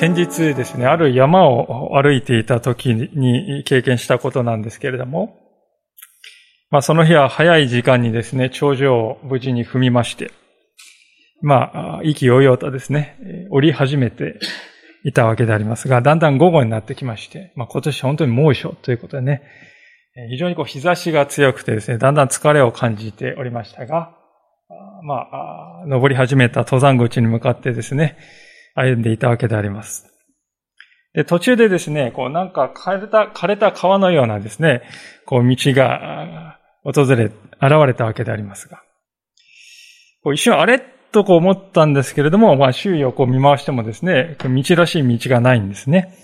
先日ですね、ある山を歩いていた時に経験したことなんですけれども、まあその日は早い時間にですね、頂上を無事に踏みまして、まあ、意気揚々とですね、降り始めていたわけでありますが、だんだん午後になってきまして、まあ今年本当に猛暑ということでね、非常にこう日差しが強くてですね、だんだん疲れを感じておりましたが、まあ、登り始めた登山口に向かってですね、歩んでいたわけであります。で、途中でですね、こうなんか枯れた、枯れた川のようなですね、こう道が訪れ、現れたわけでありますが、こう一瞬あれとこう思ったんですけれども、まあ周囲をこう見回してもですね、道らしい道がないんですね。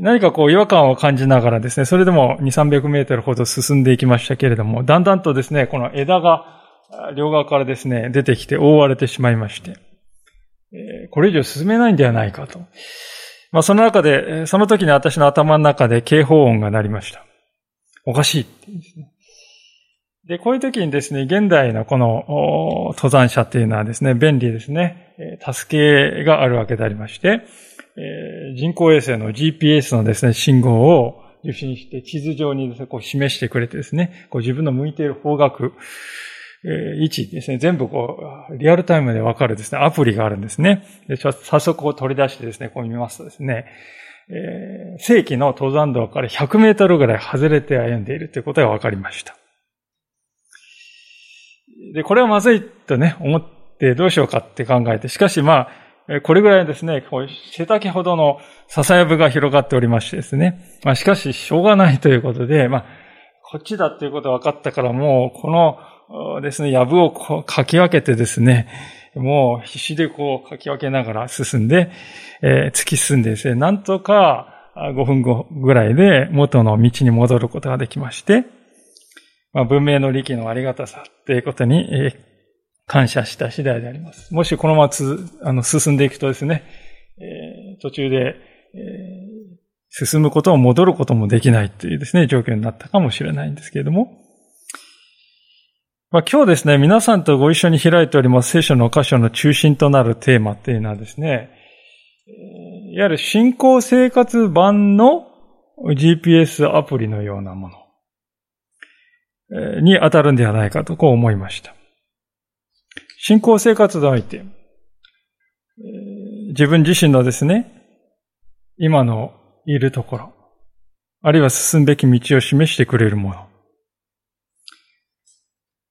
何かこう違和感を感じながらですね、それでも2、300メートルほど進んでいきましたけれども、だんだんとですね、この枝が両側からですね、出てきて覆われてしまいまして、これ以上進めないんではないかと。まあその中で、その時に私の頭の中で警報音が鳴りました。おかしいってですね。で、こういう時にですね、現代のこの登山者っていうのはですね、便利ですね、助けがあるわけでありまして、人工衛星の GPS のですね、信号を受信して地図上にですね、こう示してくれてですね、こう自分の向いている方角、え位置ですね、全部こう、リアルタイムでわかるですね、アプリがあるんですね。で早速こう取り出してですね、こう見ますとですね、えー、正規の登山道から100メートルぐらい外れて歩んでいるということが分かりました。で、これはまずいとね、思ってどうしようかって考えて、しかしまあ、これぐらいですね、こう背丈ほどの笹やぶが広がっておりましてですね。まあしかし、しょうがないということで、まあ、こっちだっていうことが分かったからもう、このですね、藪をこうかき分けてですね、もう必死でこうかき分けながら進んで、えー、突き進んでですね、なんとか5分後ぐらいで元の道に戻ることができまして、まあ、文明の力のありがたさっていうことに、えー、感謝した次第であります。もしこのままあの進んでいくとですね、えー、途中で、え、進むことも戻ることもできないというですね、状況になったかもしれないんですけれども、まあ、今日ですね、皆さんとご一緒に開いております聖書の箇所の中心となるテーマっていうのはですね、いわゆる信仰生活版の GPS アプリのようなものに当たるんではないかとこう思いました。信仰生活において、自分自身のですね、今のいるところ、あるいは進むべき道を示してくれるもの、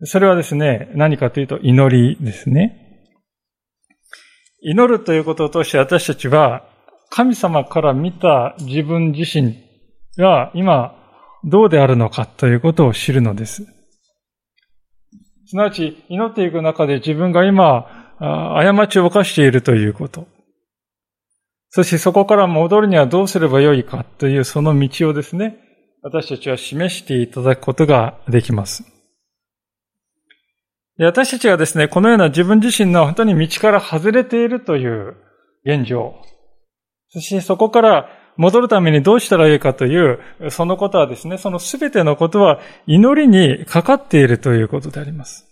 それはですね、何かというと祈りですね。祈るということを通して私たちは神様から見た自分自身が今どうであるのかということを知るのです。すなわち祈っていく中で自分が今過ちを犯しているということ。そしてそこから戻るにはどうすればよいかというその道をですね、私たちは示していただくことができます。私たちがですね、このような自分自身の本当に道から外れているという現状、そしてそこから戻るためにどうしたらいいかという、そのことはですね、そのすべてのことは祈りにかかっているということであります。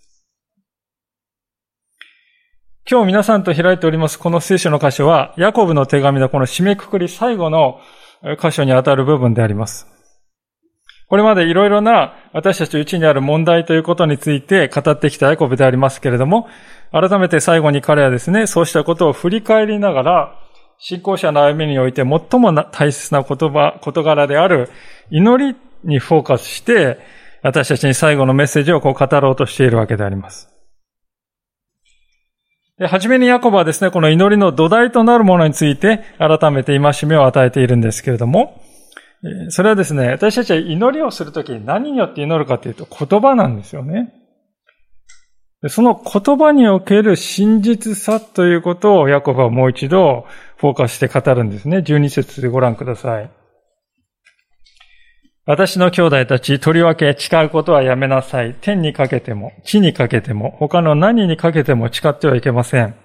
今日皆さんと開いておりますこの聖書の箇所は、ヤコブの手紙のこの締めくくり最後の箇所にあたる部分であります。これまでいろいろな私たちうちにある問題ということについて語ってきたヤコブでありますけれども、改めて最後に彼はですね、そうしたことを振り返りながら、信仰者の歩みにおいて最も大切な言葉、事柄である祈りにフォーカスして、私たちに最後のメッセージをこう語ろうとしているわけであります。で、はじめにヤコブはですね、この祈りの土台となるものについて改めて戒めを与えているんですけれども、それはですね、私たちは祈りをするときに何によって祈るかというと言葉なんですよね。その言葉における真実さということをヤコブはもう一度フォーカスして語るんですね。12節でご覧ください。私の兄弟たち、とりわけ誓うことはやめなさい。天にかけても、地にかけても、他の何にかけても誓ってはいけません。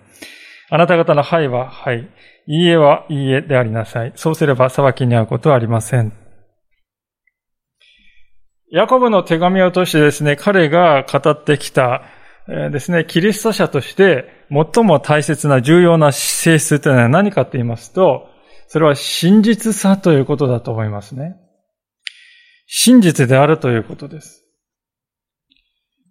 あなた方のはいははい、いいえはいいえでありなさい。そうすれば裁きに遭うことはありません。ヤコブの手紙を通してですね、彼が語ってきた、えー、ですね、キリスト者として最も大切な重要な性質というのは何かと言いますと、それは真実さということだと思いますね。真実であるということです。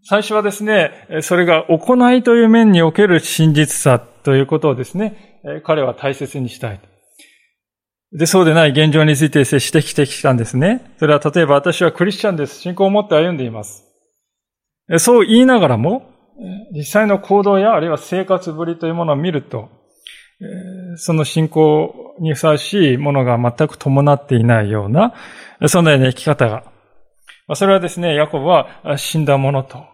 最初はですね、それが行いという面における真実さということをですね、彼は大切にしたい。で、そうでない現状について指摘してきたんですね。それは例えば私はクリスチャンです。信仰を持って歩んでいます。そう言いながらも、実際の行動やあるいは生活ぶりというものを見ると、その信仰にふさわしいものが全く伴っていないような、そのような生き方が。それはですね、ヤコブは死んだものと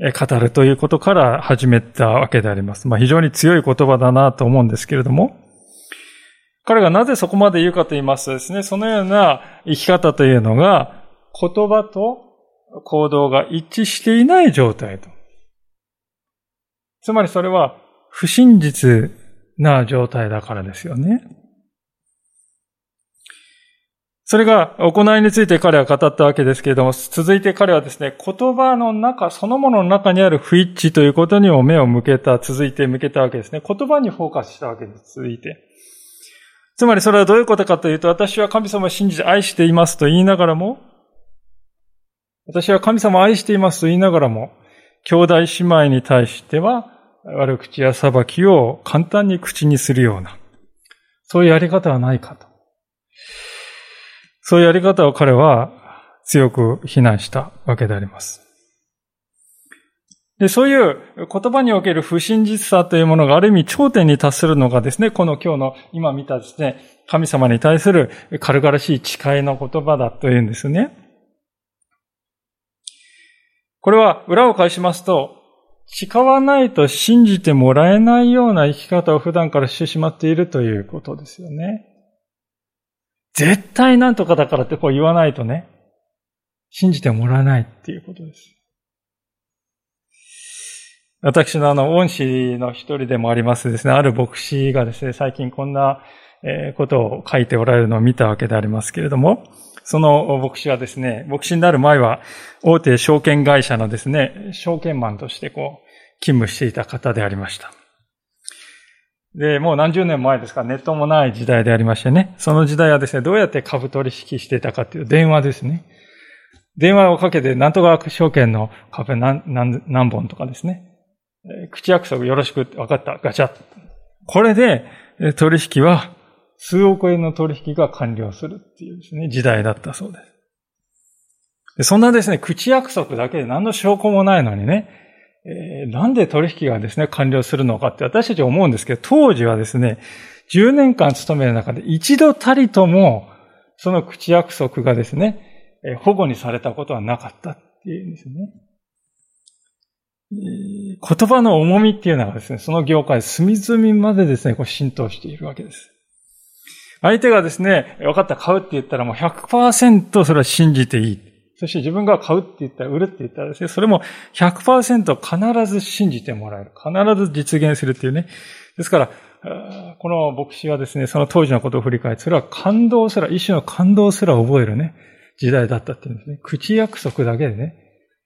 語るということから始めたわけであります。まあ、非常に強い言葉だなと思うんですけれども、彼がなぜそこまで言うかと言いますとですね、そのような生き方というのが言葉と行動が一致していない状態と。つまりそれは不真実な状態だからですよね。それが行いについて彼は語ったわけですけれども、続いて彼はですね、言葉の中、そのものの中にある不一致ということにも目を向けた、続いて向けたわけですね。言葉にフォーカスしたわけです、続いて。つまりそれはどういうことかというと、私は神様を信じて愛していますと言いながらも、私は神様を愛していますと言いながらも、兄弟姉妹に対しては、悪口や裁きを簡単に口にするような、そういうやり方はないかと。そういうやり方を彼は強く非難したわけであります。で、そういう言葉における不真実さというものがある意味頂点に達するのがですね、この今日の今見たですね、神様に対する軽々しい誓いの言葉だというんですね。これは裏を返しますと、誓わないと信じてもらえないような生き方を普段からしてしまっているということですよね。絶対なんとかだからってこう言わないとね、信じてもらえないっていうことです。私のあの、恩師の一人でもありますですね、ある牧師がですね、最近こんなことを書いておられるのを見たわけでありますけれども、その牧師はですね、牧師になる前は大手証券会社のですね、証券マンとしてこう、勤務していた方でありました。で、もう何十年前ですか、ネットもない時代でありましてね。その時代はですね、どうやって株取引してたかっていう電話ですね。電話をかけて、なんとか証券の株何何何本とかですね。口約束よろしくって、分かった、ガチャ。これで、取引は、数億円の取引が完了するっていうですね、時代だったそうです。そんなですね、口約束だけで何の証拠もないのにね、えー、なんで取引がですね、完了するのかって私たちは思うんですけど、当時はですね、10年間勤める中で一度たりとも、その口約束がですね、えー、保護にされたことはなかったっていうんですね。言葉の重みっていうのがですね、その業界隅々までですね、こう浸透しているわけです。相手がですね、分かった、買うって言ったらもう100%それは信じていい。そして自分が買うって言ったら、売るって言ったらですね、それも100%必ず信じてもらえる。必ず実現するっていうね。ですから、この牧師はですね、その当時のことを振り返って、それは感動すら、一種の感動すら覚えるね、時代だったっていうんですね。口約束だけでね、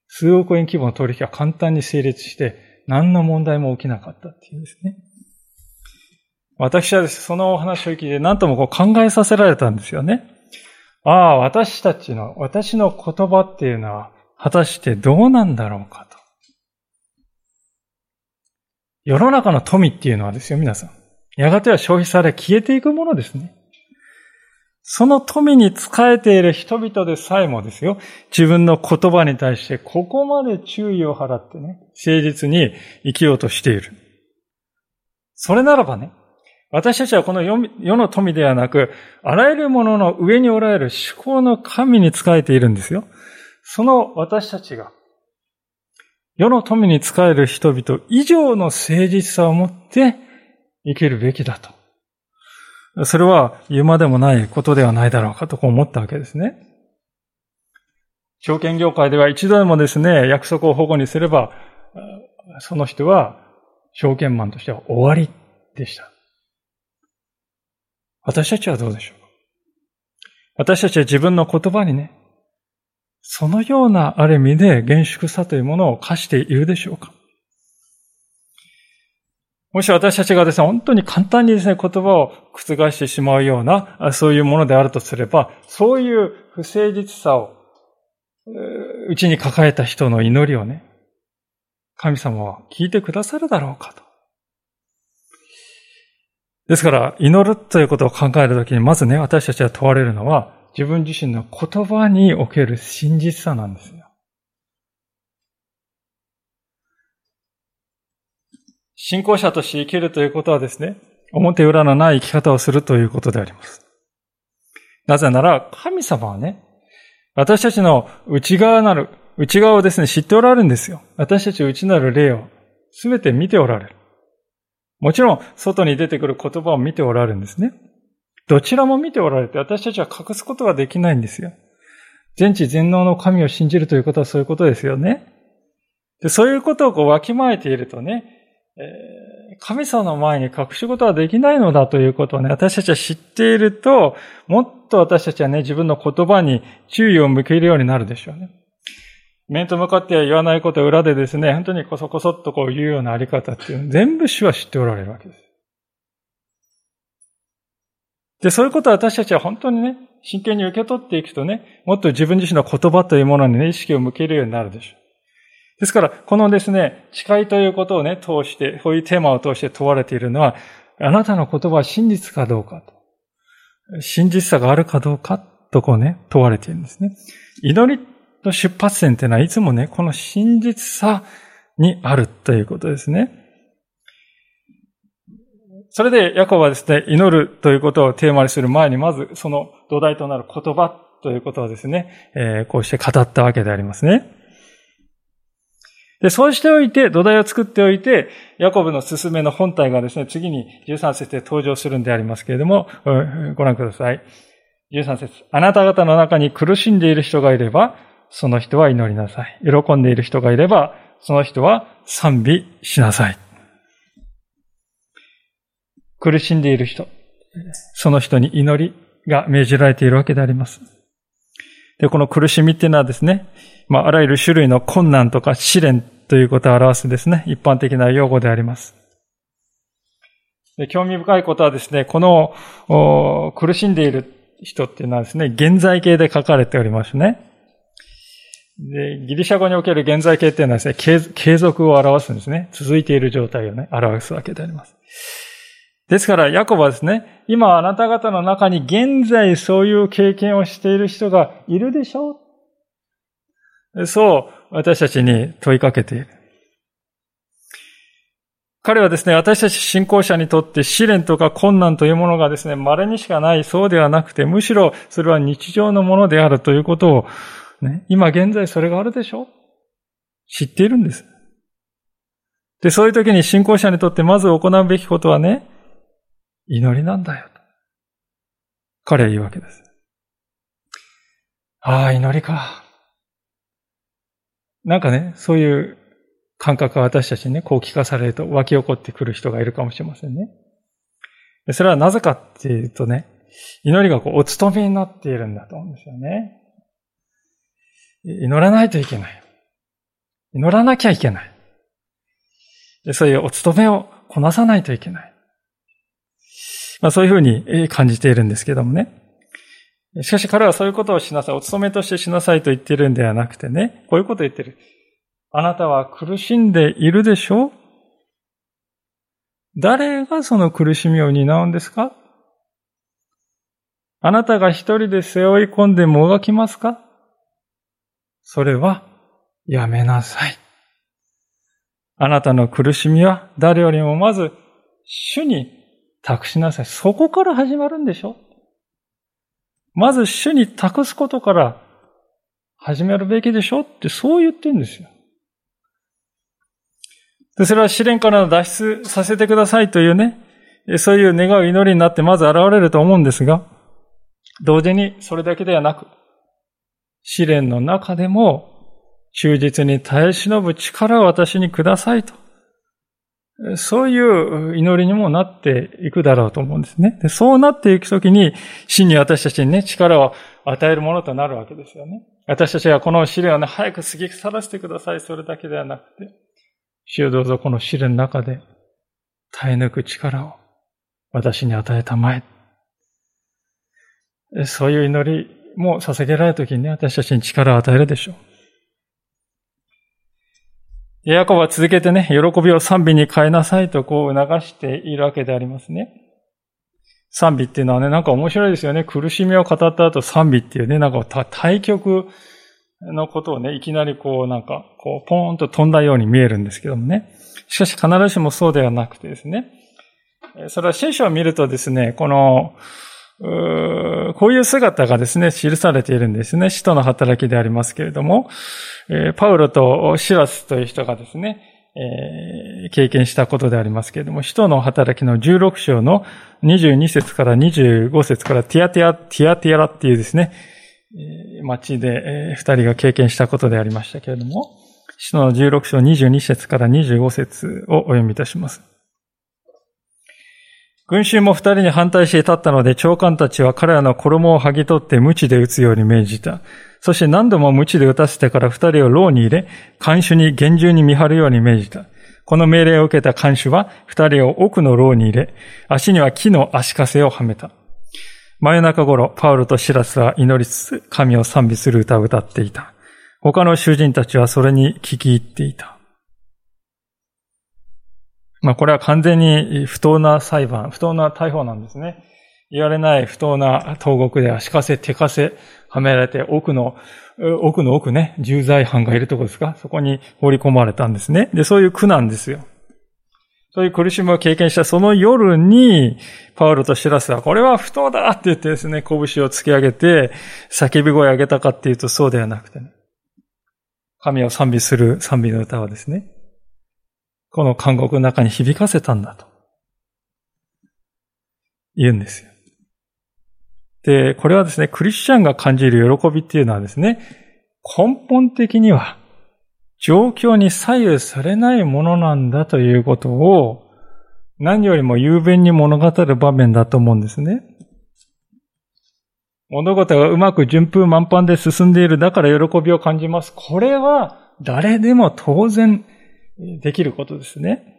数億円規模の取引が簡単に成立して、何の問題も起きなかったっていうんですね。私はですね、そのお話を聞いて何ともこう考えさせられたんですよね。ああ、私たちの、私の言葉っていうのは、果たしてどうなんだろうかと。世の中の富っていうのはですよ、皆さん。やがては消費され消えていくものですね。その富に仕えている人々でさえもですよ、自分の言葉に対してここまで注意を払ってね、誠実に生きようとしている。それならばね、私たちはこの世の富ではなく、あらゆるものの上におられる思考の神に仕えているんですよ。その私たちが、世の富に仕える人々以上の誠実さを持って生きるべきだと。それは言うまでもないことではないだろうかと思ったわけですね。証券業界では一度でもですね、約束を保護にすれば、その人は証券マンとしては終わりでした。私たちはどうでしょう？私たちは自分の言葉にね、そのようなある意味で厳粛さというものを課しているでしょうか？もし私たちがですね、本当に簡単にですね、言葉を覆してしまうような、そういうものであるとすれば、そういう不誠実さを、うちに抱えた人の祈りをね、神様は聞いてくださるだろうかと。ですから、祈るということを考えるときに、まずね、私たちは問われるのは、自分自身の言葉における真実さなんですよ。信仰者として生きるということはですね、表裏のない生き方をするということであります。なぜなら、神様はね、私たちの内側なる、内側をですね、知っておられるんですよ。私たち内なる霊をすべて見ておられる。もちろん、外に出てくる言葉を見ておられるんですね。どちらも見ておられて、私たちは隠すことができないんですよ。全知全能の神を信じるということはそういうことですよね。でそういうことをこうわきまえているとね、えー、神様の前に隠し事はできないのだということをね、私たちは知っていると、もっと私たちはね、自分の言葉に注意を向けるようになるでしょうね。面と向かっては言わないことを裏でですね、本当にこそこそっとこう言うようなあり方っていうの全部主は知っておられるわけです。で、そういうことは私たちは本当にね、真剣に受け取っていくとね、もっと自分自身の言葉というものにね、意識を向けるようになるでしょう。ですから、このですね、誓いということをね、通して、こういうテーマを通して問われているのは、あなたの言葉は真実かどうかと。真実さがあるかどうかとこうね、問われているんですね。祈りの出発点っていうのはいつもね、この真実さにあるということですね。それで、ヤコブはですね、祈るということをテーマにする前に、まずその土台となる言葉ということをですね、えー、こうして語ったわけでありますね。で、そうしておいて、土台を作っておいて、ヤコブの進めの本体がですね、次に13節で登場するんでありますけれども、ご覧ください。13節あなた方の中に苦しんでいる人がいれば、その人は祈りなさい。喜んでいる人がいれば、その人は賛美しなさい。苦しんでいる人、その人に祈りが命じられているわけであります。で、この苦しみっていうのはですね、まあ、あらゆる種類の困難とか試練ということを表すですね、一般的な用語であります。で興味深いことはですね、この苦しんでいる人っていうのはですね、現在形で書かれておりますね。で、ギリシャ語における現在形っていうのはですね、継続を表すんですね。続いている状態をね、表すわけであります。ですから、ヤコブはですね、今あなた方の中に現在そういう経験をしている人がいるでしょうそう、私たちに問いかけている。彼はですね、私たち信仰者にとって試練とか困難というものがですね、稀にしかないそうではなくて、むしろそれは日常のものであるということをね、今現在それがあるでしょ？知っているんです。で、そういう時に信仰者にとってまず行うべきことはね、祈りなんだよ。彼は言うわけです。ああ、祈りか。なんかね、そういう感覚が私たちにね、こう聞かされると湧き起こってくる人がいるかもしれませんね。それはなぜかっていうとね、祈りがこうお務めになっているんだと思うんですよね。祈らないといけない。祈らなきゃいけない。そういうお務めをこなさないといけない。まあそういうふうに感じているんですけどもね。しかし彼はそういうことをしなさい。お務めとしてしなさいと言ってるんではなくてね。こういうことを言ってる。あなたは苦しんでいるでしょう誰がその苦しみを担うんですか？あなたが一人で背負い込んでもがきますか？それはやめなさい。あなたの苦しみは誰よりもまず主に託しなさい。そこから始まるんでしょまず主に託すことから始めるべきでしょってそう言ってるんですよ。で、それは試練から脱出させてくださいというね、そういう願う祈りになってまず現れると思うんですが、同時にそれだけではなく、試練の中でも忠実に耐え忍ぶ力を私にくださいと。そういう祈りにもなっていくだろうと思うんですね。でそうなっていくときに、真に私たちにね、力を与えるものとなるわけですよね。私たちがこの試練をね、早く過ぎ去らせてください。それだけではなくて、主よどうぞこの試練の中で耐え抜く力を私に与えたまえ。そういう祈りもう捧げられるときにね、私たちに力を与えるでしょう。ヤコブは続けてね、喜びを賛美に変えなさいとこう促しているわけでありますね。賛美っていうのはね、なんか面白いですよね。苦しみを語った後賛美っていうね、なんか対極のことをね、いきなりこうなんか、こうポーンと飛んだように見えるんですけどもね。しかし必ずしもそうではなくてですね。それは聖書を見るとですね、この、こういう姿がですね、記されているんですね。使徒の働きでありますけれども、パウロとシラスという人がですね、経験したことでありますけれども、使徒の働きの16章の22節から25節からティアティア、ティアティアラっていうですね、町で二人が経験したことでありましたけれども、使徒の16章22節から25節をお読みいたします。群衆も二人に反対して立ったので、長官たちは彼らの衣を剥ぎ取って鞭で打つように命じた。そして何度も鞭で打たせてから二人を牢に入れ、看守に厳重に見張るように命じた。この命令を受けた看守は、二人を奥の牢に入れ、足には木の足かせをはめた。真夜中頃、パウロとシラスは祈りつつ、神を賛美する歌を歌っていた。他の囚人たちはそれに聞き入っていた。まあこれは完全に不当な裁判、不当な逮捕なんですね。言われない不当な投獄で足かせ、手かせ、はめられて奥の、奥の奥ね、重罪犯がいるとこですか？そこに放り込まれたんですね。で、そういう苦なんですよ。そういう苦しみを経験したその夜に、パウロとシラスは、これは不当だって言ってですね、拳を突き上げて、叫び声を上げたかっていうとそうではなくてね。神を賛美する賛美の歌はですね、この監獄の中に響かせたんだと。言うんですよ。で、これはですね、クリスチャンが感じる喜びっていうのはですね、根本的には状況に左右されないものなんだということを何よりも雄弁に物語る場面だと思うんですね。物事がうまく順風満帆で進んでいる。だから喜びを感じます。これは誰でも当然できることですね。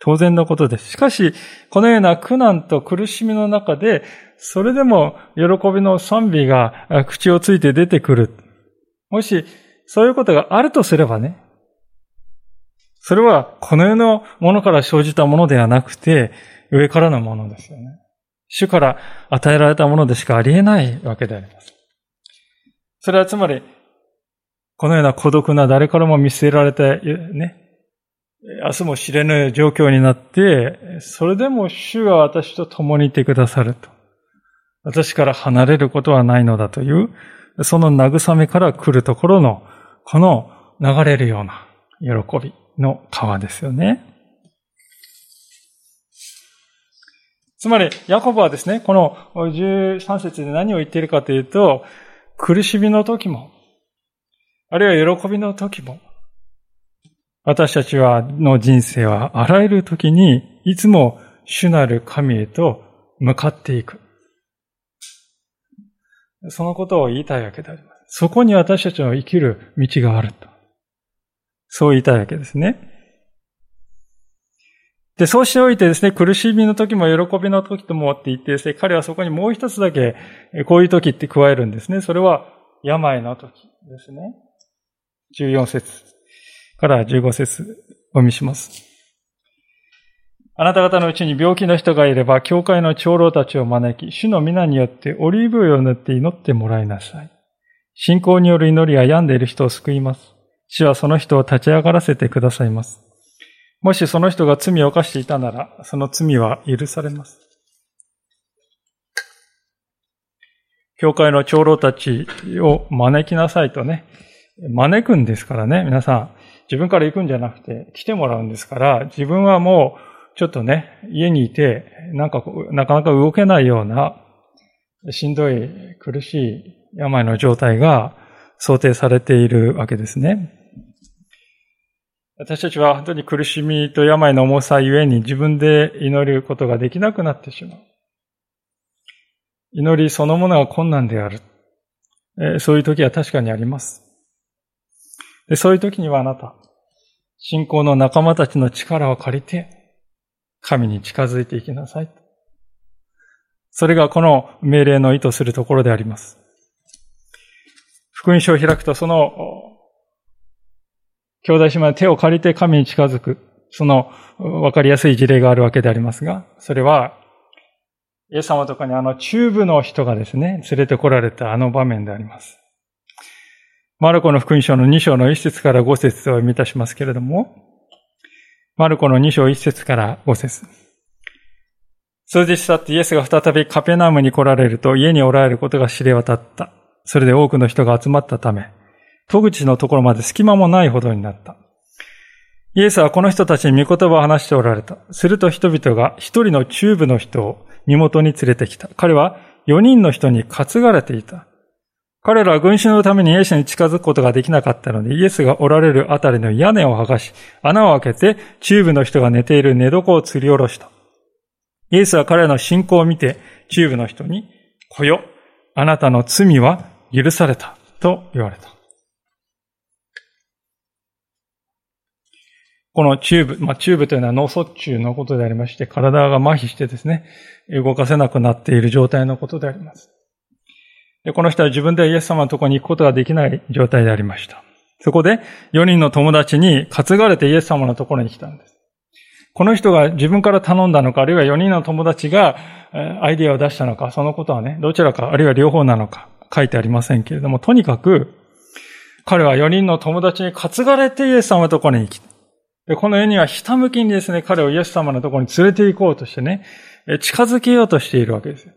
当然のことです。しかし、このような苦難と苦しみの中で、それでも喜びの賛美が口をついて出てくる。もし、そういうことがあるとすればね、それはこの世のものから生じたものではなくて、上からのものですよね。主から与えられたものでしかありえないわけであります。それはつまり、このような孤独な誰からも見据えられて、ね、明日も知れぬ状況になって、それでも主が私と共にいてくださると。私から離れることはないのだという、その慰めから来るところの、この流れるような喜びの川ですよね。つまり、ヤコブはですね、この13節で何を言っているかというと、苦しみの時も、あるいは喜びの時も、私たちは、の人生はあらゆる時にいつも主なる神へと向かっていく。そのことを言いたいわけであります。そこに私たちの生きる道があると。そう言いたいわけですね。で、そうしておいてですね、苦しみの時も喜びの時ともって言ってですね、彼はそこにもう一つだけ、こういう時って加えるんですね。それは、病の時ですね。14節から15節お見します。あなた方のうちに病気の人がいれば、教会の長老たちを招き、主の皆によってオリーブ油を塗って祈ってもらいなさい。信仰による祈りは病んでいる人を救います。主はその人を立ち上がらせてくださいます。もしその人が罪を犯していたなら、その罪は許されます。教会の長老たちを招きなさいとね、招くんですからね、皆さん。自分から行くんじゃなくて、来てもらうんですから、自分はもう、ちょっとね、家にいて、なんか、なかなか動けないような、しんどい、苦しい病の状態が想定されているわけですね。私たちは本当に苦しみと病の重さゆえに自分で祈ることができなくなってしまう。祈りそのものが困難である。そういう時は確かにあります。そういう時にはあなた、信仰の仲間たちの力を借りて、神に近づいていきなさい。それがこの命令の意図するところであります。福音書を開くと、その、兄弟姉妹の手を借りて神に近づく、その分かりやすい事例があるわけでありますが、それは、イエス様とかにあの中部の人がですね、連れてこられたあの場面であります。マルコの福音書の2章の1節から5節を読み出しますけれども、マルコの2章1節から5節数日経ってイエスが再びカペナムに来られると家におられることが知れ渡った。それで多くの人が集まったため、戸口のところまで隙間もないほどになった。イエスはこの人たちに御言葉を話しておられた。すると人々が一人の中部の人を身元に連れてきた。彼は4人の人に担がれていた。彼らは群衆のためにイエスに近づくことができなかったので、イエスがおられるあたりの屋根を剥がし、穴を開けて、中風の人が寝ている寝床を吊り下ろした。イエスは彼らの信仰を見て、中風の人に、子よ、あなたの罪は許された、と言われた。このチューブ、まあ、チューブというのは脳卒中のことでありまして、体が麻痺してですね、動かせなくなっている状態のことであります。この人は自分でイエス様のところに行くことができない状態でありました。そこで4人の友達に担がれてイエス様のところに来たんです。この人が自分から頼んだのか、あるいは4人の友達がアイディアを出したのか、そのことはね、どちらか、あるいは両方なのか、書いてありませんけれども、とにかく、彼は4人の友達に担がれてイエス様のところに来た。で、この世にはひたむきにですね、彼をイエス様のところに連れて行こうとしてね、近づけようとしているわけですよ。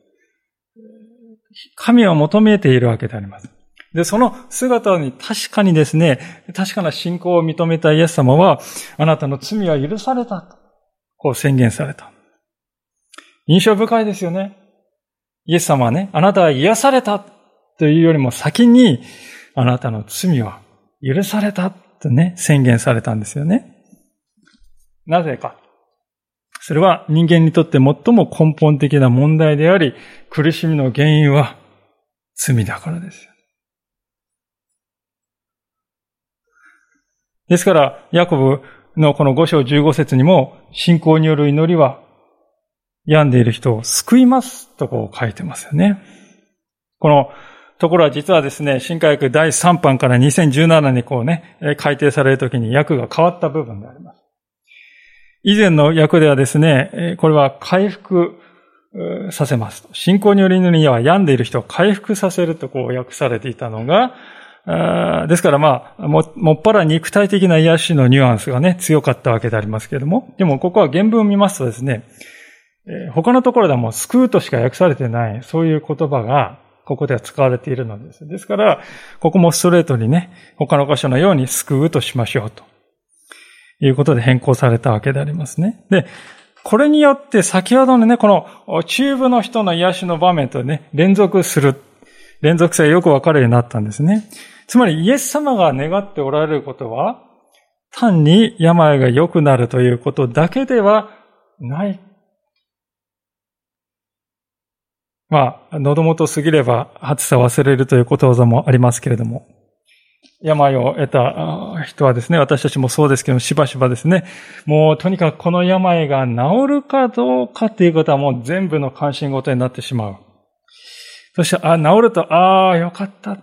神を求めているわけであります。で、その姿に確かにですね、確かな信仰を認めたイエス様は、あなたの罪は許されたと。こう宣言された。印象深いですよね。イエス様はね、あなたは癒されたというよりも先に、あなたの罪は許されたとね、宣言されたんですよね。なぜか。それは人間にとって最も根本的な問題であり、苦しみの原因は罪だからです。ですから、ヤコブのこの5章15節にも、信仰による祈りは、病んでいる人を救いますとこう書いてますよね。このところは実はですね、新科学第3版から2017にこうね、改定されるときに訳が変わった部分であります。以前の訳ではですね、これは回復させます。信仰による祈りには病んでいる人を回復させるとこう訳されていたのが、ですからまあ、も、もっぱら肉体的な癒しのニュアンスがね、強かったわけでありますけれども、でもここは原文を見ますとですね、他のところではもう救うとしか訳されてない、そういう言葉が、ここでは使われているのです。ですから、ここもストレートにね、他の箇所のように救うとしましょうと。いうことで変更されたわけでありますね。で、これによって先ほどのね、この中部の人の癒しの場面とね、連続する。連続性がよくわかるようになったんですね。つまりイエス様が願っておられることは、単に病が良くなるということだけではない。まあ、喉元過ぎれば暑さ忘れるということわざもありますけれども、病を得た人はですね、私たちもそうですけど、しばしばですね、もうとにかくこの病が治るかどうかっていうことはもう全部の関心事になってしまう。そして、あ、治ると、ああ、よかった。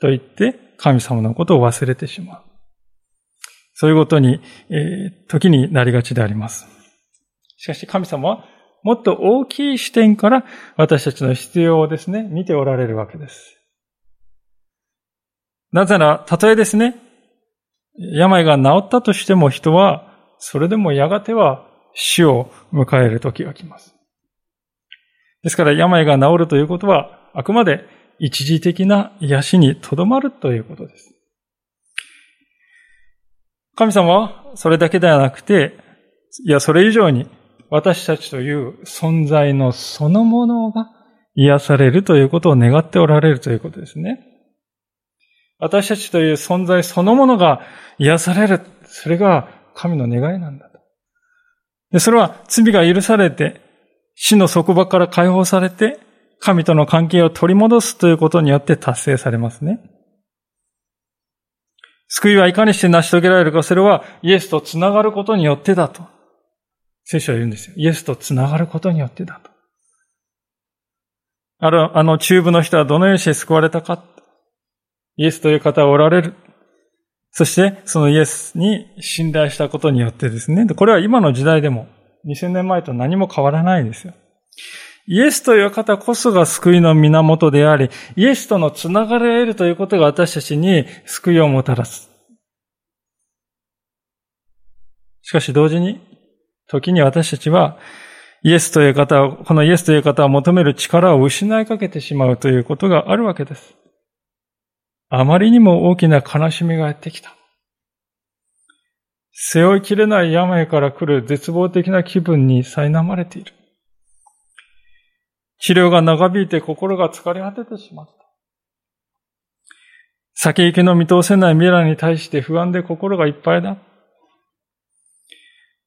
と言って、神様のことを忘れてしまう。そういうことに、えー、時になりがちであります。しかし神様は、もっと大きい視点から私たちの必要をですね、見ておられるわけです。なぜなら、たとえですね、病が治ったとしても人は、それでもやがては死を迎える時が来ます。ですから病が治るということは、あくまで一時的な癒しにとどまるということです。神様はそれだけではなくて、いや、それ以上に私たちという存在のそのものが癒されるということを願っておられるということですね。私たちという存在そのものが癒される。それが神の願いなんだと。で、それは罪が許されて、死の束縛から解放されて、神との関係を取り戻すということによって達成されますね。救いはいかにして成し遂げられるか、それはイエスとつながることによってだと。聖書は言うんですよ。イエスとつながることによってだと。あの、あの中部の人はどのようにして救われたか。イエスという方はおられる。そして、そのイエスに信頼したことによってですね。これは今の時代でも、2000年前と何も変わらないですよ。イエスという方こそが救いの源であり、イエスとのつながれるということが私たちに救いをもたらす。しかし同時に、時に私たちは、イエスという方を、このイエスという方を求める力を失いかけてしまうということがあるわけです。あまりにも大きな悲しみがやってきた。背負いきれない病から来る絶望的な気分に苛まれている。治療が長引いて心が疲れ果ててしまった。先行きの見通せない未来に対して不安で心がいっぱいだ。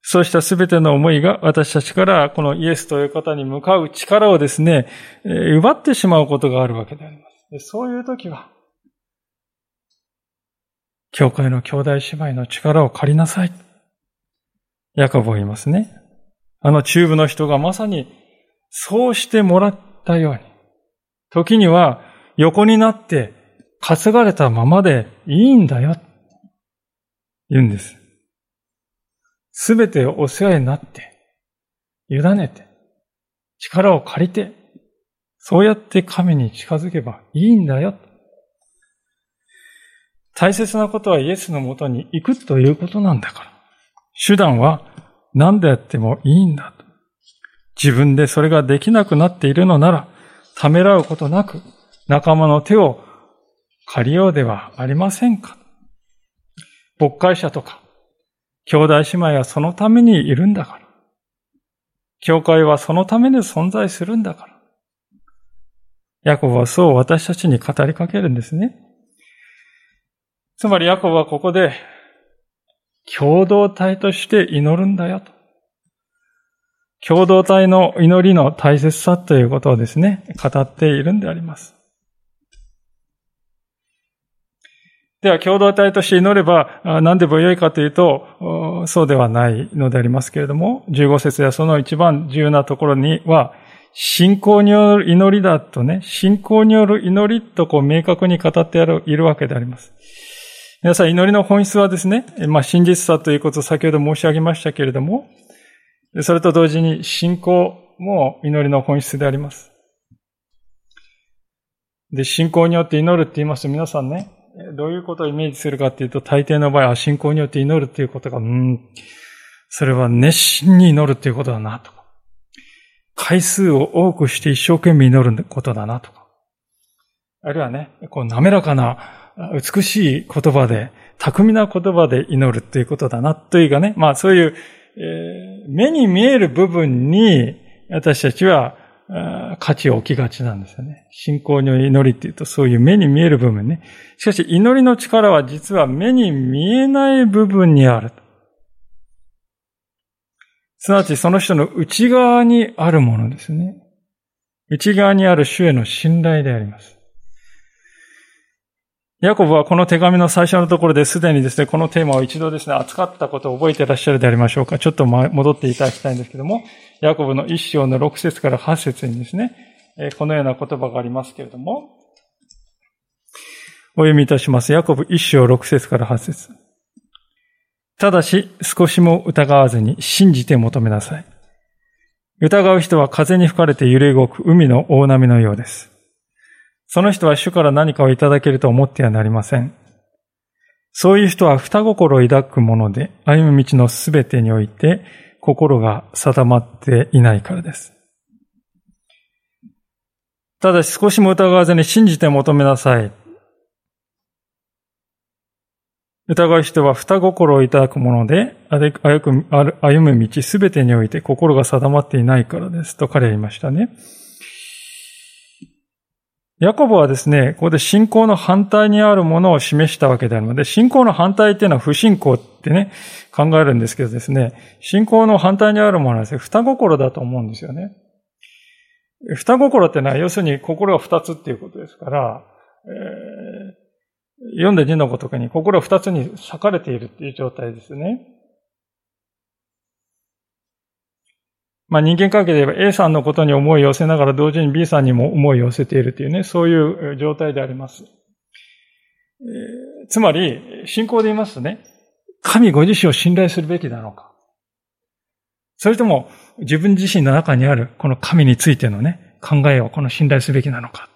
そうしたすべての思いが私たちからこのイエスという方に向かう力をですね、奪ってしまうことがあるわけであります。そういう時は、教会の兄弟姉妹の力を借りなさい。ヤコブは言いますね。あの中部の人がまさにそうしてもらったように、時には横になって担がれたままでいいんだよ。言うんです。すべてお世話になって、委ねて、力を借りて、そうやって神に近づけばいいんだよ。大切なことはイエスのもとに行くということなんだから。手段は何でやってもいいんだと。自分でそれができなくなっているのなら、ためらうことなく仲間の手を借りようではありませんか。牧会者とか、兄弟姉妹はそのためにいるんだから。教会はそのために存在するんだから。ヤコブはそう私たちに語りかけるんですね。つまりヤコブはここで共同体として祈るんだよと。共同体の祈りの大切さということをですね、語っているんであります。では、共同体として祈れば何でもよいかというと、そうではないのでありますけれども、15節やその一番重要なところには、信仰による祈りだとね、信仰による祈りとこう明確に語っているわけであります。皆さん、祈りの本質はですね、まあ、真実さということを先ほど申し上げましたけれども、それと同時に信仰も祈りの本質であります。で、信仰によって祈るって言いますと皆さんね、どういうことをイメージするかっていうと、大抵の場合は信仰によって祈るっていうことが、うん、それは熱心に祈るっていうことだなとか、回数を多くして一生懸命祈ることだなとか、あるいはね、こう滑らかな美しい言葉で、巧みな言葉で祈るということだな、というかね、まあそういう、えー、目に見える部分に私たちは価値を置きがちなんですよね。信仰の祈りっていうとそういう目に見える部分ね。しかし祈りの力は実は目に見えない部分にある。すなわちその人の内側にあるものですね。内側にある主への信頼であります。ヤコブはこの手紙の最初のところですでにですね、このテーマを一度ですね、扱ったことを覚えていらっしゃるでありましょうか。ちょっと戻っていただきたいんですけども、ヤコブの一章の6節から8節にですね、このような言葉がありますけれども、お読みいたします。ヤコブ一章6節から8節ただし、少しも疑わずに信じて求めなさい。疑う人は風に吹かれて揺れ動く海の大波のようです。その人は主から何かをいただけると思ってはなりません。そういう人は二心を抱くもので、歩む道のすべてにおいて心が定まっていないからです。ただし少しも疑わずに信じて求めなさい。疑う人は二心をいただくもので、歩む道すべてにおいて心が定まっていないからです。と彼は言いましたね。ヤコブはですね、ここで信仰の反対にあるものを示したわけであるので、信仰の反対っていうのは不信仰ってね、考えるんですけどですね、信仰の反対にあるものはですね、双心だと思うんですよね。双心ってのは要するに心が二つっていうことですから、えー、読んで字のごとくに心が二つに裂かれているっていう状態ですね。まあ人間関係で言えば A さんのことに思いを寄せながら同時に B さんにも思いを寄せているというね、そういう状態であります。えー、つまり、信仰で言いますとね、神ご自身を信頼するべきなのか。それとも自分自身の中にあるこの神についてのね、考えをこの信頼すべきなのか。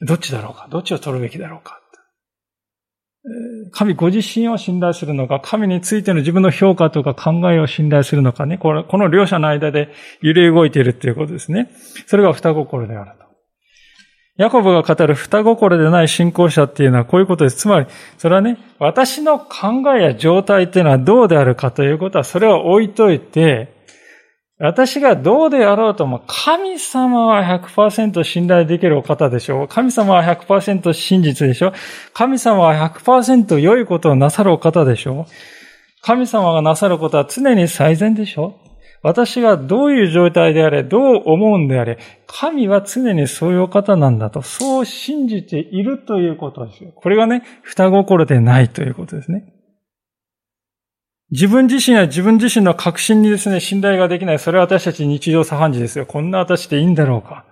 どっちだろうかどっちを取るべきだろうか神ご自身を信頼するのか、神についての自分の評価とか考えを信頼するのかね、この両者の間で揺れ動いているということですね。それが双心であると。ヤコブが語る双心でない信仰者っていうのはこういうことです。つまり、それはね、私の考えや状態っていうのはどうであるかということは、それを置いといて、私がどうであろうとも、神様は100%信頼できるお方でしょう。神様は100%真実でしょう。神様は100%良いことをなさるお方でしょう。神様がなさることは常に最善でしょう。私がどういう状態であれ、どう思うんであれ、神は常にそういうお方なんだと、そう信じているということですよ。これがね、双心でないということですね。自分自身や自分自身の確信にですね、信頼ができない。それは私たち日常茶飯事ですよ。こんな私でいいんだろうか。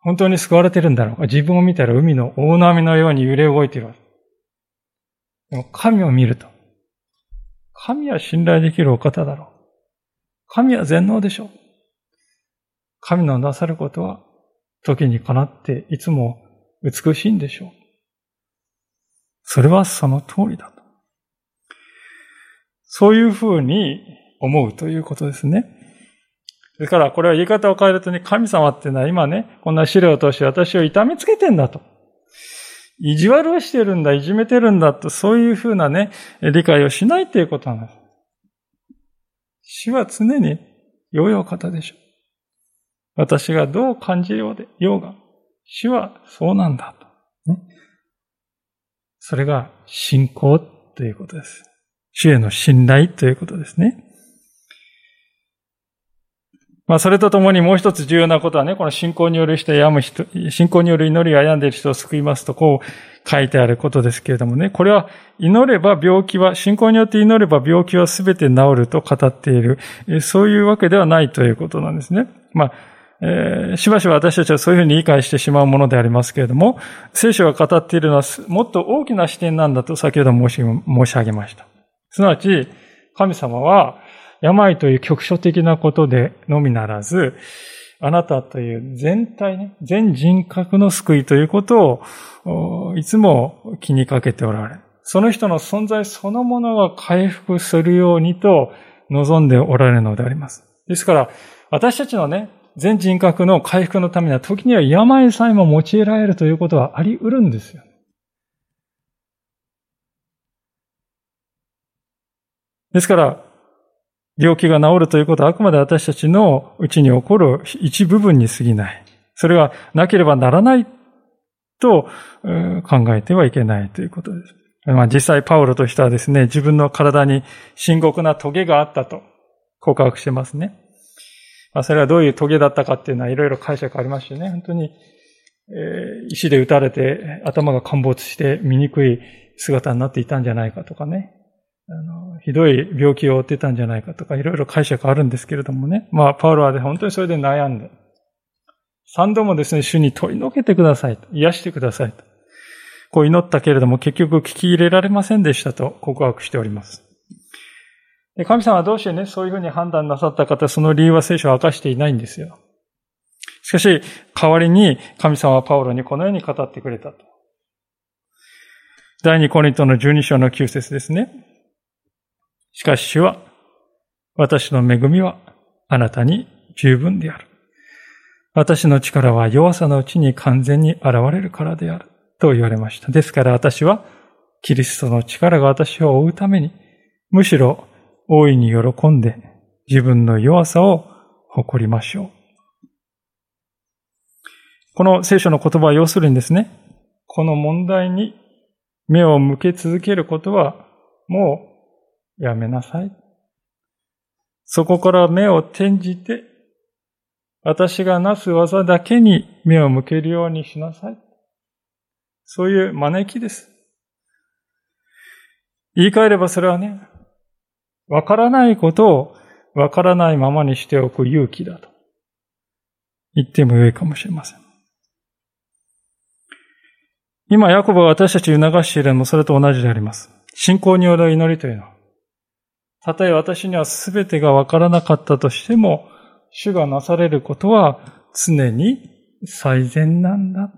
本当に救われてるんだろうか。自分を見たら海の大波のように揺れ動いている。でも神を見ると。神は信頼できるお方だろう。神は全能でしょう。神のなさることは時にかなっていつも美しいんでしょう。それはその通りだ。そういうふうに思うということですね。ですから、これは言い方を変えるとね、神様っていうのは今ね、こんな資料を通して私を痛めつけてんだと。意地悪をしてるんだ、いじめてるんだと、そういうふうなね、理解をしないということなんです。死は常に良いお方でしょう。私がどう感じようで、ようが、死はそうなんだと。ね、それが信仰ということです。主への信頼ということですね。まあ、それとともにもう一つ重要なことはね、この信仰による人やむ人、信仰による祈りを病んでいる人を救いますと、こう書いてあることですけれどもね、これは祈れば病気は、信仰によって祈れば病気はすべて治ると語っている、そういうわけではないということなんですね。まあ、えー、しばしば私たちはそういうふうに理解してしまうものでありますけれども、聖書が語っているのはもっと大きな視点なんだと先ほど申し上げました。すなわち、神様は、病という局所的なことでのみならず、あなたという全体ね、全人格の救いということを、いつも気にかけておられる、その人の存在そのものが回復するようにと望んでおられるのであります。ですから、私たちのね、全人格の回復のためには、時には病さえも用いられるということはあり得るんですよ。ですから、病気が治るということはあくまで私たちのうちに起こる一部分に過ぎない。それはなければならないと考えてはいけないということです。まあ、実際パウロとしてはですね、自分の体に深刻な棘があったと告白してますね。まあ、それはどういう棘だったかっていうのはいろいろ解釈ありますしね、本当に、えー、石で撃たれて頭が陥没して醜い姿になっていたんじゃないかとかね。あの、ひどい病気を負ってたんじゃないかとか、いろいろ解釈あるんですけれどもね。まあ、パウロは本当にそれで悩んで、三度もですね、主に取り除けてくださいと、癒してくださいと。こう祈ったけれども、結局聞き入れられませんでしたと告白しております。で神様はどうしてね、そういうふうに判断なさった方、その理由は聖書は明かしていないんですよ。しかし、代わりに神様はパウロにこのように語ってくれたと。第二コリントの12章の9節ですね。しかし主は、私の恵みはあなたに十分である。私の力は弱さのうちに完全に現れるからである。と言われました。ですから私は、キリストの力が私を追うために、むしろ大いに喜んで自分の弱さを誇りましょう。この聖書の言葉は要するにですね、この問題に目を向け続けることはもうやめなさい。そこから目を転じて、私がなす技だけに目を向けるようにしなさい。そういう招きです。言い換えればそれはね、わからないことをわからないままにしておく勇気だと言ってもよいかもしれません。今、ヤコブは私たち促しているのもそれと同じであります。信仰による祈りというのは、たとえ私には全てがわからなかったとしても、主がなされることは常に最善なんだ。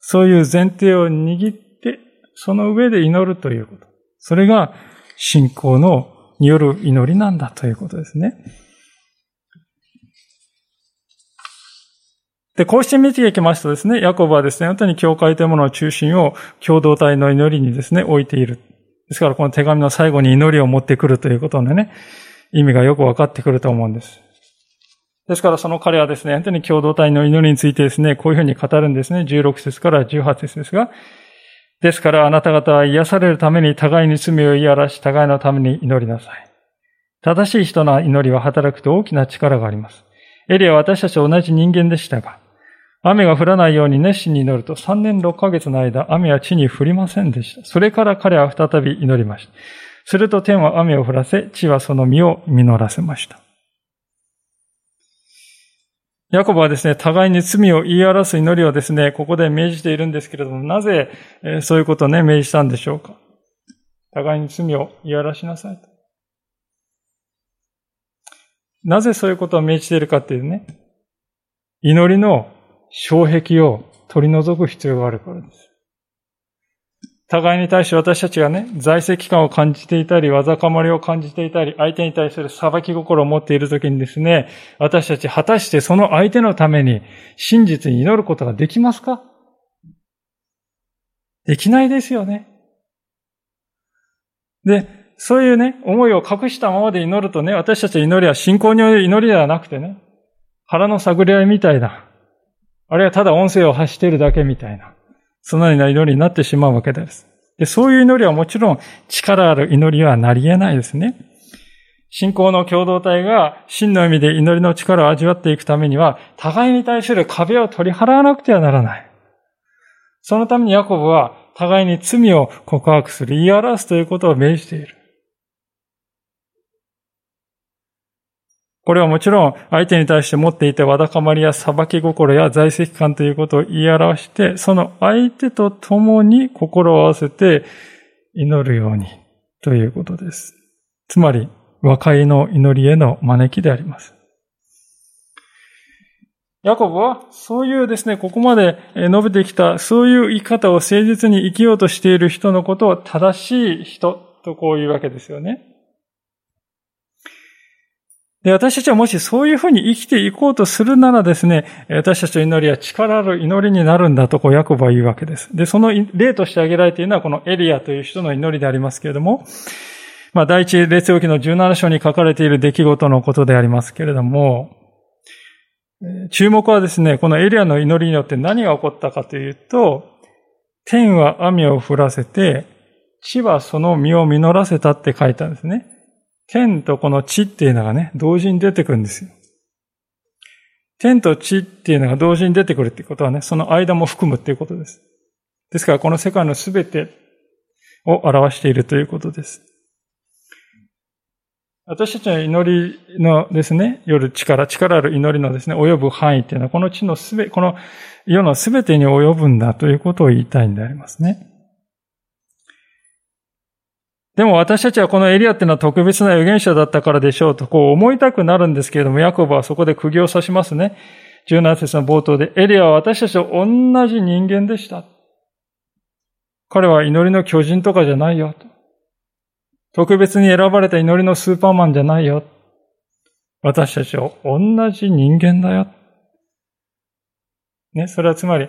そういう前提を握って、その上で祈るということ。それが信仰のによる祈りなんだということですね。で、こうして見ていきますとですね、ヤコブはですね、本当に教会というものの中心を共同体の祈りにですね、置いている。ですから、この手紙の最後に祈りを持ってくるということのね、意味がよく分かってくると思うんです。ですから、その彼はですね、本当に共同体の祈りについてですね、こういうふうに語るんですね。16節から18節ですが、ですからあなた方は癒されるために互いに罪を言い荒らし、互いのために祈りなさい。正しい人の祈りは働くと大きな力があります。エリアは私たちと同じ人間でしたが、雨が降らないように熱心に祈ると3年6ヶ月の間、雨は地に降りませんでした。それから彼は再び祈りました。すると天は雨を降らせ、地はその実を実らせました。ヤコブはですね、互いに罪を言い表す祈りをですね、ここで命じているんですけれども、なぜそういうことをね、命じたんでしょうか。互いに罪を言い表しなさいと。なぜそういうことを命じているかっていうね、祈りの障壁を取り除く必要があるからです。互いに対して私たちがね、在籍感を感じていたり、わざかまりを感じていたり、相手に対する裁き心を持っているときにですね、私たち果たしてその相手のために真実に祈ることができますか？できないですよね。で、そういうね、思いを隠したままで祈るとね、私たち祈りは信仰による祈りではなくてね、腹の探り合いみたいな、あるいはただ音声を発しているだけみたいな、そのような祈りになってしまうわけです。でそういう祈りはもちろん力ある祈りはなり得ないですね。信仰の共同体が真の意味で祈りの力を味わっていくためには、互いに対する壁を取り払わなくてはならない。そのためにヤコブは互いに罪を告白する、言い表すということを命じている。これはもちろん相手に対して持っていたわだかまりや裁き心や在籍感ということを言い表して、その相手と共に心を合わせて祈るようにということです。つまり、和解の祈りへの招きであります。ヤコブは、そういうですね、ここまで述べてきた、そういう生き方を誠実に生きようとしている人のことを正しい人とこういうわけですよね。で、私たちはもしそういうふうに生きていこうとするならですね、私たちの祈りは力ある祈りになるんだと、こう、ヤコブは言うわけです。で、その例として挙げられているのは、このエリアという人の祈りでありますけれども、まあ、第一列王記の17章に書かれている出来事のことでありますけれども、注目はですね、このエリアの祈りによって何が起こったかというと、天は雨を降らせて、地はその実を実らせたって書いたんですね。天とこの地っていうのがね、同時に出てくるんですよ。天と地っていうのが同時に出てくるってことはね、その間も含むっていうことです。ですからこの世界のすべてを表しているということです。私たちの祈りのですね、夜力、力ある祈りのですね、及ぶ範囲っていうのは、この地のすべ、この世のすべてに及ぶんだということを言いたいんでありますね。でも私たちはこのエリアっていうのは特別な預言者だったからでしょうとこう思いたくなるんですけれども、ヤコブはそこで釘を刺しますね。17節の冒頭で、エリアは私たちと同じ人間でした。彼は祈りの巨人とかじゃないよ。特別に選ばれた祈りのスーパーマンじゃないよ。私たちは同じ人間だよ。ね、それはつまり、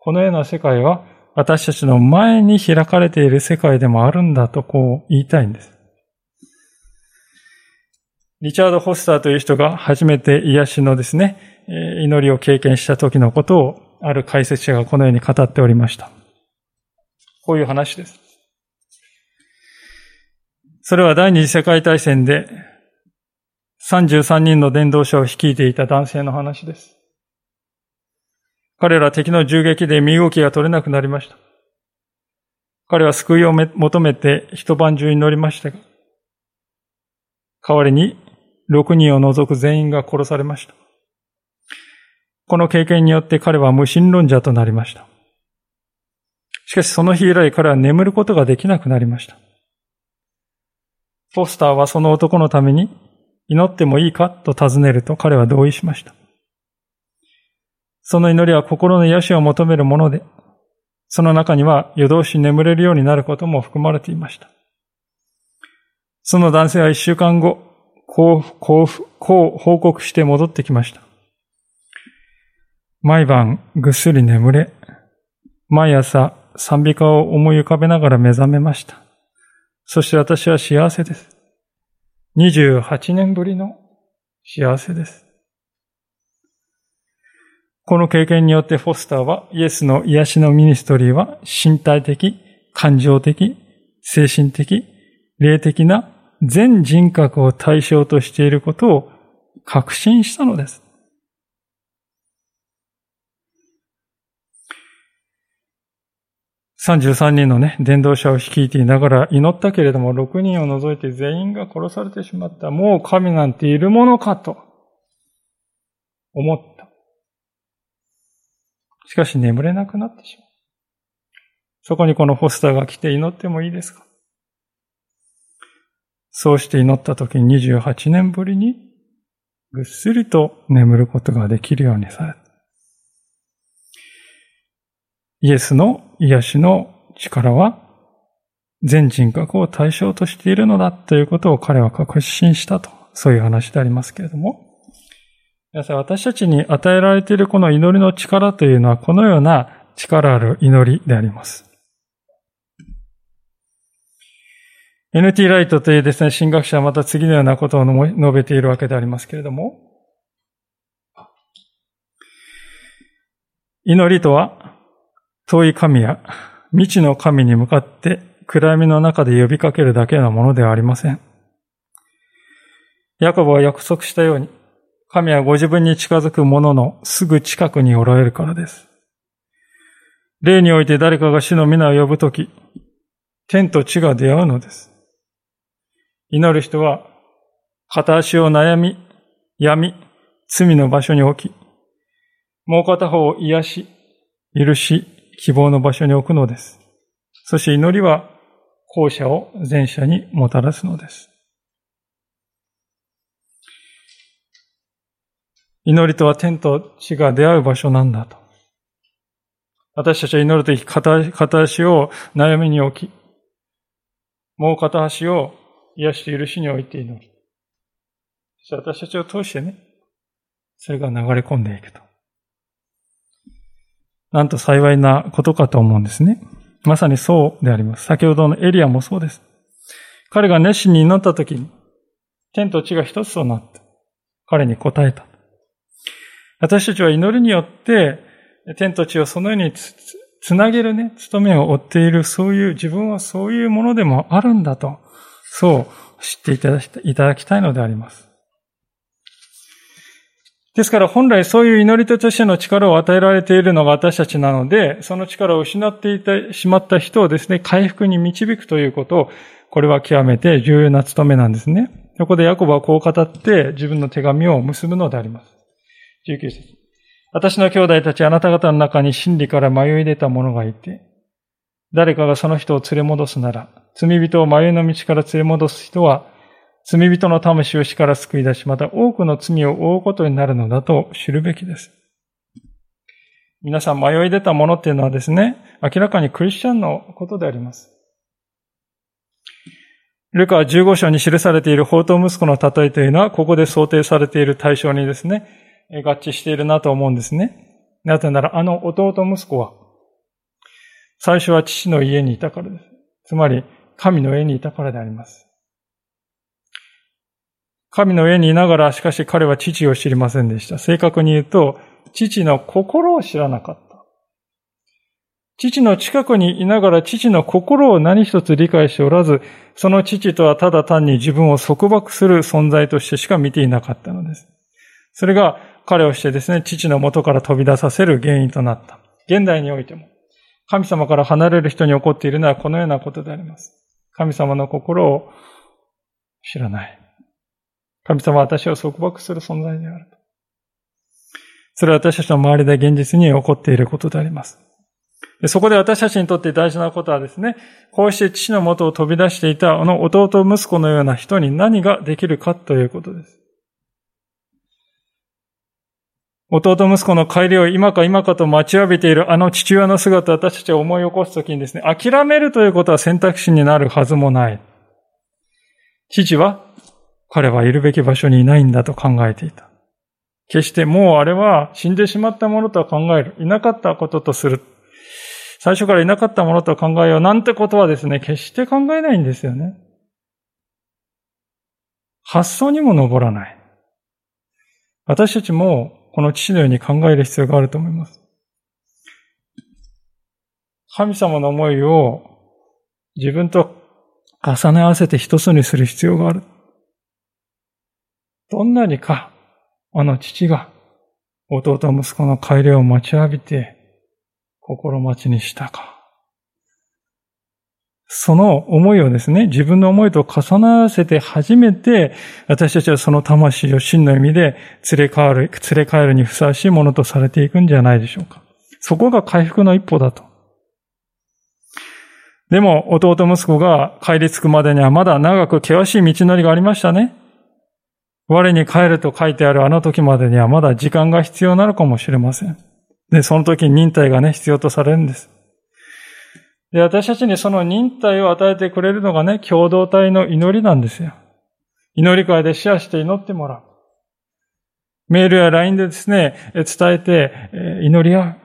このような世界は私たちの前に開かれている世界でもあるんだとこう言いたいんです。リチャード・ホスターという人が初めて癒しのですね、祈りを経験した時のことを、ある解説者がこのように語っておりました。こういう話です。それは第二次世界大戦で33人の伝道者を率いていた男性の話です。彼ら敵の銃撃で身動きが取れなくなりました。彼は救いを求めて一晩中祈りましたが、代わりに6人を除く全員が殺されました。この経験によって彼は無神論者となりました。しかしその日以来彼は眠ることができなくなりました。フォスターはその男のために祈ってもいいかと尋ねると彼は同意しました。その祈りは心の癒しを求めるもので、その中には夜通し眠れるようになることも含まれていました。その男性は一週間後、こう、こう、こう報告して戻ってきました。毎晩ぐっすり眠れ、毎朝賛美歌を思い浮かべながら目覚めました。そして私は幸せです。28年ぶりの幸せです。この経験によってフォスターはイエスの癒しのミニストリーは身体的、感情的、精神的、霊的な全人格を対象としていることを確信したのです。33人のね、伝道者を率いていながら祈ったけれども、6人を除いて全員が殺されてしまった。もう神なんているものかと思った。しかし眠れなくなってしまう。そこにこのホスターが来て祈ってもいいですか？そうして祈った時に28年ぶりにぐっすりと眠ることができるようにされた。イエスの癒しの力は全人格を対象としているのだということを彼は確信したと、そういう話でありますけれども、皆さん私たちに与えられているこの祈りの力というのはこのような力ある祈りであります。NT ライトというですね、神学者はまた次のようなことを述べているわけでありますけれども、祈りとは、遠い神や未知の神に向かって暗闇の中で呼びかけるだけのものではありません。ヤコブは約束したように、神はご自分に近づく者のすぐ近くにおられるからです。例において誰かが主の皆を呼ぶとき、天と地が出会うのです。祈る人は、片足を悩み、闇、罪の場所に置き、もう片方を癒し、許し、希望の場所に置くのです。そして祈りは後者を前者にもたらすのです。祈りとは天と地が出会う場所なんだと。私たちは祈るとき片足を悩みに置き、もう片足を癒して許しに置いて祈る。そして私たちを通してね、それが流れ込んでいくと。なんと幸いなことかと思うんですね。まさにそうであります。先ほどのエリアもそうです。彼が熱心に祈った時に、天と地が一つとなった。彼に答えた。私たちは祈りによって、天と地をそのようにつつなげるね、務めを負っている、そういう、自分はそういうものでもあるんだと、そう知っていただきたいのであります。ですから本来そういう祈り手としての力を与えられているのが私たちなので、その力を失っていてしまった人をですね、回復に導くということを、これは極めて重要な務めなんですね。そこでヤコブはこう語って自分の手紙を結ぶのであります。19節。私の兄弟たちあなた方の中に真理から迷い出た者がいて、誰かがその人を連れ戻すなら、罪人を迷いの道から連れ戻す人は、罪人の魂を死から救い出し、また多くの罪を負うことになるのだと知るべきです。皆さん迷い出たものっていうのはですね、明らかにクリスチャンのことであります。ルカ15章に記されている宝刀息子の例えというのは、ここで想定されている対象にですね、合致しているなと思うんですね。なぜなら、あの弟息子は、最初は父の家にいたからです。つまり、神の家にいたからであります。神の上にいながら、しかし彼は父を知りませんでした。正確に言うと、父の心を知らなかった。父の近くにいながら父の心を何一つ理解しておらず、その父とはただ単に自分を束縛する存在としてしか見ていなかったのです。それが彼をしてですね、父の元から飛び出させる原因となった。現代においても、神様から離れる人に起こっているのはこのようなことであります。神様の心を知らない。神様は私を束縛する存在であると。それは私たちの周りで現実に起こっていることであります。そこで私たちにとって大事なことはですね、こうして父の元を飛び出していたあの弟息子のような人に何ができるかということです。弟息子の帰りを今か今かと待ちわびているあの父親の姿を私たちは思い起こすときにですね、諦めるということは選択肢になるはずもない。父は、彼はいるべき場所にいないんだと考えていた。決してもうあれは死んでしまったものとは考える。いなかったこととする。最初からいなかったものと考えようなんてことはですね、決して考えないんですよね。発想にも上らない。私たちもこの父のように考える必要があると思います。神様の思いを自分と重ね合わせて一つにする必要がある。どんなにか、あの父が弟息子の帰りを待ちわびて心待ちにしたか。その思いをですね、自分の思いと重ならせて初めて、私たちはその魂を真の意味で連れ帰る、連れ帰るにふさわしいものとされていくんじゃないでしょうか。そこが回復の一歩だと。でも、弟息子が帰り着くまでにはまだ長く険しい道のりがありましたね。我に帰ると書いてあるあの時までにはまだ時間が必要なのかもしれません。で、その時に忍耐がね、必要とされるんです。で、私たちにその忍耐を与えてくれるのがね、共同体の祈りなんですよ。祈り会でシェアして祈ってもらう。メールや LINE でですね、伝えて祈り合う。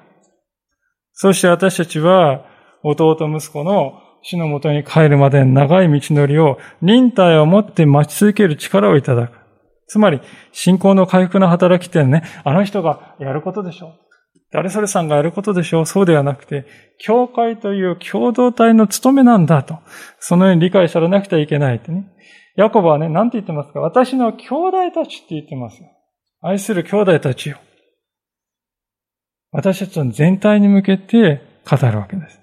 そして私たちは、弟息子の死のもとに帰るまでの長い道のりを忍耐を持って待ち続ける力をいただく。つまり、信仰の回復の働きってね、あの人がやることでしょう。誰それさんがやることでしょう？そうではなくて、教会という共同体の務めなんだと。そのように理解されなくてはいけないってね。ヤコブはね、何て言ってますか？私の兄弟たちって言ってますよ。愛する兄弟たちよ。私たちの全体に向けて語るわけです。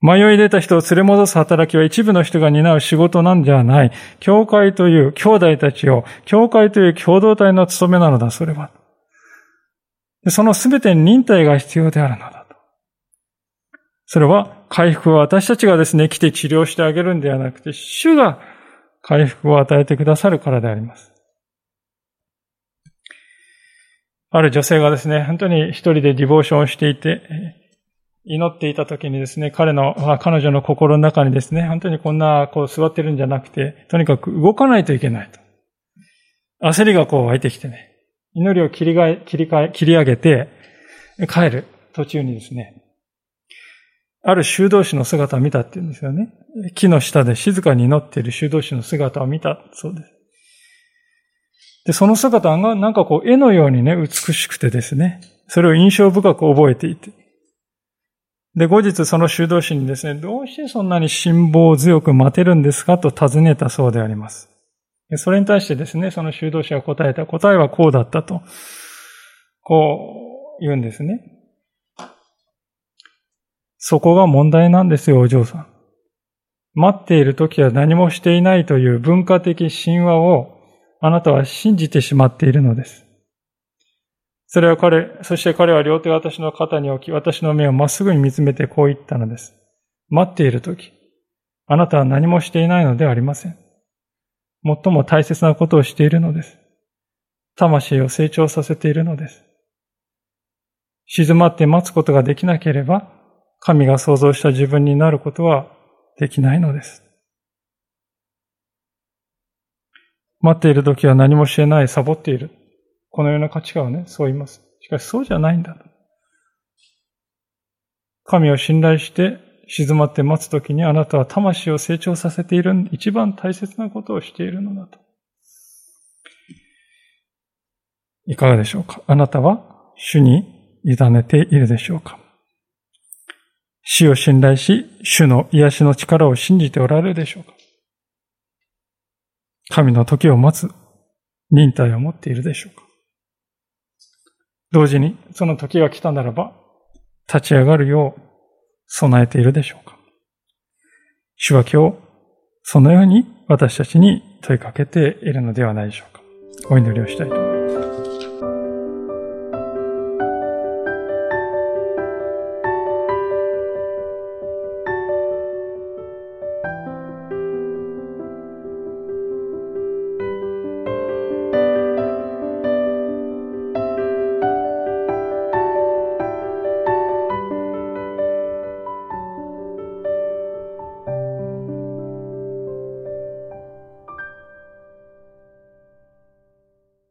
迷い出た人を連れ戻す働きは一部の人が担う仕事なんじゃない。教会という兄弟たちを、教会という共同体の務めなのだ、それは。そのすべてに忍耐が必要であるのだと。それは回復を私たちがですね、来て治療してあげるんではなくて、主が回復を与えてくださるからであります。ある女性がですね、本当に一人でディボーションをしていて、祈っていた時にですね、彼の、彼女の心の中にですね、本当にこんな、こう座ってるんじゃなくて、とにかく動かないといけないと。焦りがこう湧いてきてね、祈りを切り替え、切り替え、切り上げて、帰る途中にですね、ある修道士の姿を見たって言うんですよね。木の下で静かに祈っている修道士の姿を見たそうです。で、その姿がなんかこう絵のようにね、美しくてですね、それを印象深く覚えていて。で、後日その修道士にですね、どうしてそんなに辛抱強く待てるんですかと尋ねたそうであります。それに対してですね、その修道士が答えた答えはこうだったと、こう言うんですね。そこが問題なんですよ、お嬢さん。待っている時は何もしていないという文化的神話をあなたは信じてしまっているのです。それは彼、そして彼は両手を私の肩に置き、私の目をまっすぐに見つめてこう言ったのです。待っている時、あなたは何もしていないのではありません。最も大切なことをしているのです。魂を成長させているのです。静まって待つことができなければ、神が創造した自分になることはできないのです。待っている時は何もしてない、サボっている。このような価値観をね、そう言います。しかしそうじゃないんだ。神を信頼して静まって待つときにあなたは魂を成長させている一番大切なことをしているのだと。いかがでしょうか？あなたは主に委ねているでしょうか？死を信頼し、主の癒しの力を信じておられるでしょうか？神の時を待つ忍耐を持っているでしょうか？同時に、その時が来たならば、立ち上がるよう備えているでしょうか主は今日、そのように私たちに問いかけているのではないでしょうか。お祈りをしたいと。